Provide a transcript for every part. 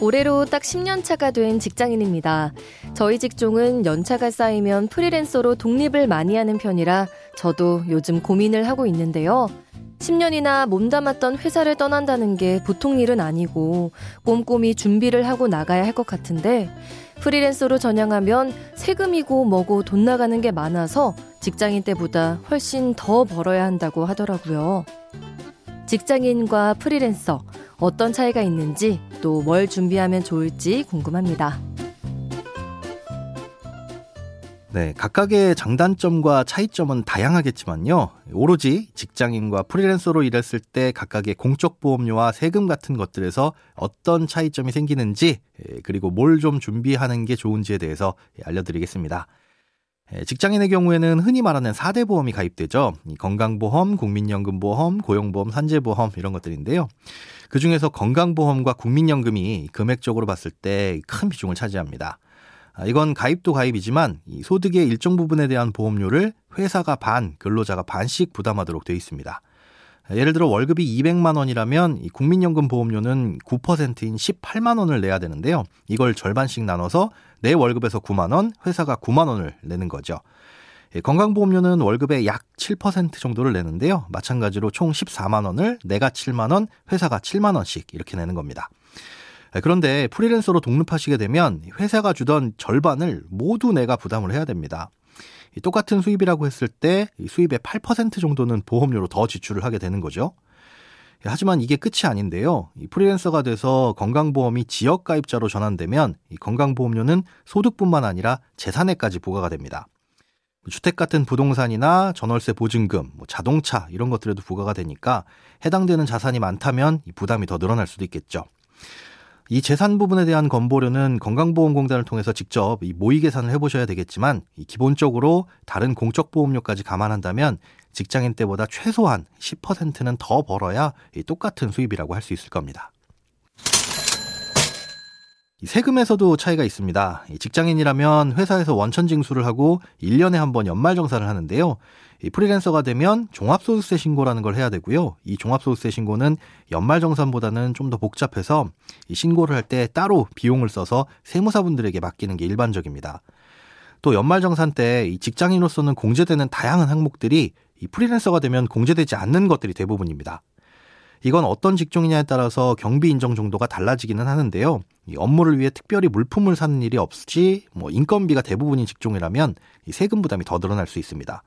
올해로 딱 10년 차가 된 직장인입니다. 저희 직종은 연차가 쌓이면 프리랜서로 독립을 많이 하는 편이라 저도 요즘 고민을 하고 있는데요. 10년이나 몸담았던 회사를 떠난다는 게 보통 일은 아니고 꼼꼼히 준비를 하고 나가야 할 것 같은데 프리랜서로 전향하면 세금이고 뭐고 돈 나가는 게 많아서 직장인 때보다 훨씬 더 벌어야 한다고 하더라고요. 직장인과 프리랜서 어떤 차이가 있는지 또 뭘 준비하면 좋을지 궁금합니다. 네, 각각의 장단점과 차이점은 다양하겠지만요. 오로지 직장인과 프리랜서로 일했을 때 각각의 공적 보험료와 세금 같은 것들에서 어떤 차이점이 생기는지 예, 그리고 뭘 좀 준비하는 게 좋은지에 대해서 알려드리겠습니다. 예, 직장인의 경우에는 흔히 말하는 4대 보험이 가입되죠. 건강보험, 국민연금보험, 고용보험, 산재보험 이런 것들인데요. 그 중에서 건강보험과 국민연금이 금액적으로 봤을 때 큰 비중을 차지합니다. 아, 이건 가입도 가입이지만 소득의 일정 부분에 대한 보험료를 회사가 반, 근로자가 반씩 부담하도록 되어 있습니다. 예를 들어 월급이 200만 원이라면 국민연금 보험료는 9%인 18만 원을 내야 되는데요. 이걸 절반씩 나눠서 내 월급에서 9만 원, 회사가 9만 원을 내는 거죠. 예, 건강보험료는 월급의 약 7% 정도를 내는데요. 마찬가지로 총 14만 원을 내가 7만 원, 회사가 7만 원씩 이렇게 내는 겁니다. 예, 그런데 프리랜서로 독립하시게 되면 회사가 주던 절반을 모두 내가 부담을 해야 됩니다. 똑같은 수입이라고 했을 때 수입의 8% 정도는 보험료로 더 지출을 하게 되는 거죠. 예, 하지만 이게 끝이 아닌데요. 프리랜서가 돼서 건강보험이 지역가입자로 전환되면 건강보험료는 소득뿐만 아니라 재산에까지 부과가 됩니다. 주택 같은 부동산이나 전월세 보증금, 뭐 자동차 이런 것들에도 부과가 되니까 해당되는 자산이 많다면 부담이 더 늘어날 수도 있겠죠. 이 재산 부분에 대한 건보료는 건강보험공단을 통해서 직접 이 모의 계산을 해보셔야 되겠지만 기본적으로 다른 공적 보험료까지 감안한다면 직장인 때보다 최소한 10%는 더 벌어야 똑같은 수입이라고 할 수 있을 겁니다. 세금에서도 차이가 있습니다. 직장인이라면 회사에서 원천 징수를 하고 1년에 한 번 연말정산을 하는데요. 프리랜서가 되면 종합소득세 신고라는 걸 해야 되고요. 이 종합소득세 신고는 연말정산보다는 좀 더 복잡해서 신고를 할 때 따로 비용을 써서 세무사분들에게 맡기는 게 일반적입니다. 또 연말정산 때 직장인으로서는 공제되는 다양한 항목들이 이 프리랜서가 되면 공제되지 않는 것들이 대부분입니다. 이건 어떤 직종이냐에 따라서 경비 인정 정도가 달라지기는 하는데요. 이 업무를 위해 특별히 물품을 사는 일이 없이 뭐 인건비가 대부분인 직종이라면 이 세금 부담이 더 늘어날 수 있습니다.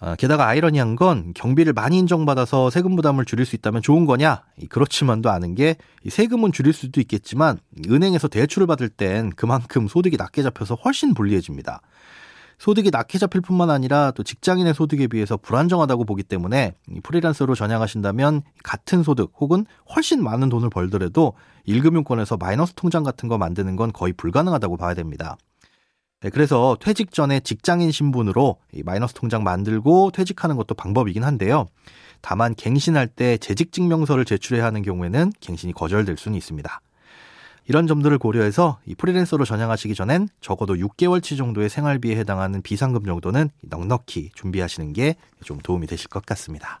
아, 게다가 아이러니한 건 경비를 많이 인정받아서 세금 부담을 줄일 수 있다면 좋은 거냐? 그렇지만도 않은 게 세금은 줄일 수도 있겠지만 은행에서 대출을 받을 땐 그만큼 소득이 낮게 잡혀서 훨씬 불리해집니다. 소득이 낮게 잡힐 뿐만 아니라 또 직장인의 소득에 비해서 불안정하다고 보기 때문에 프리랜서로 전향하신다면 같은 소득 혹은 훨씬 많은 돈을 벌더라도 1금융권에서 마이너스 통장 같은 거 만드는 건 거의 불가능하다고 봐야 됩니다. 네, 그래서 퇴직 전에 직장인 신분으로 마이너스 통장 만들고 퇴직하는 것도 방법이긴 한데요. 다만 갱신할 때 재직 증명서를 제출해야 하는 경우에는 갱신이 거절될 수는 있습니다. 이런 점들을 고려해서 이 프리랜서로 전향하시기 전엔 적어도 6개월치 정도의 생활비에 해당하는 비상금 정도는 넉넉히 준비하시는 게 좀 도움이 되실 것 같습니다.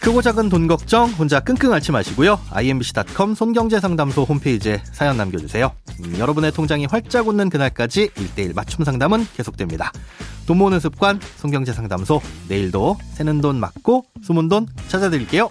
크고 작은 돈 걱정 혼자 끙끙 앓지 마시고요. imbc.com 손경제상담소 홈페이지에 사연 남겨주세요. 음, 여러분의 통장이 활짝 웃는 그날까지 1대1 맞춤 상담은 계속됩니다. 돈 모으는 습관 손경제상담소 내일도 새는 돈 맞고 숨은 돈 찾아드릴게요.